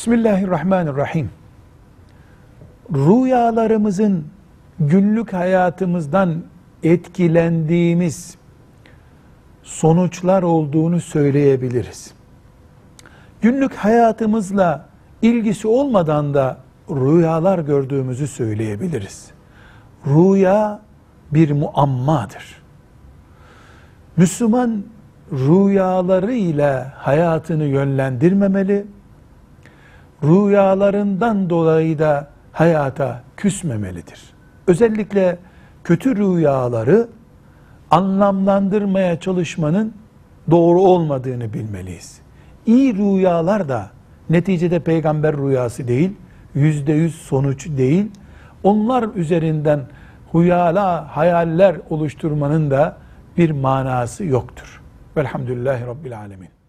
Bismillahirrahmanirrahim. Rüyalarımızın günlük hayatımızdan etkilendiğimiz sonuçlar olduğunu söyleyebiliriz. Günlük hayatımızla ilgisi olmadan da rüyalar gördüğümüzü söyleyebiliriz. Rüya bir muammadır. Müslüman rüyalarıyla hayatını yönlendirmemeli, rüyalarından dolayı da hayata küsmemelidir. Özellikle kötü rüyaları anlamlandırmaya çalışmanın doğru olmadığını bilmeliyiz. İyi rüyalar da neticede peygamber rüyası değil, yüzde yüz sonuç değil, onlar üzerinden huyala hayaller oluşturmanın da bir manası yoktur. Velhamdülillahi Rabbil Alemin.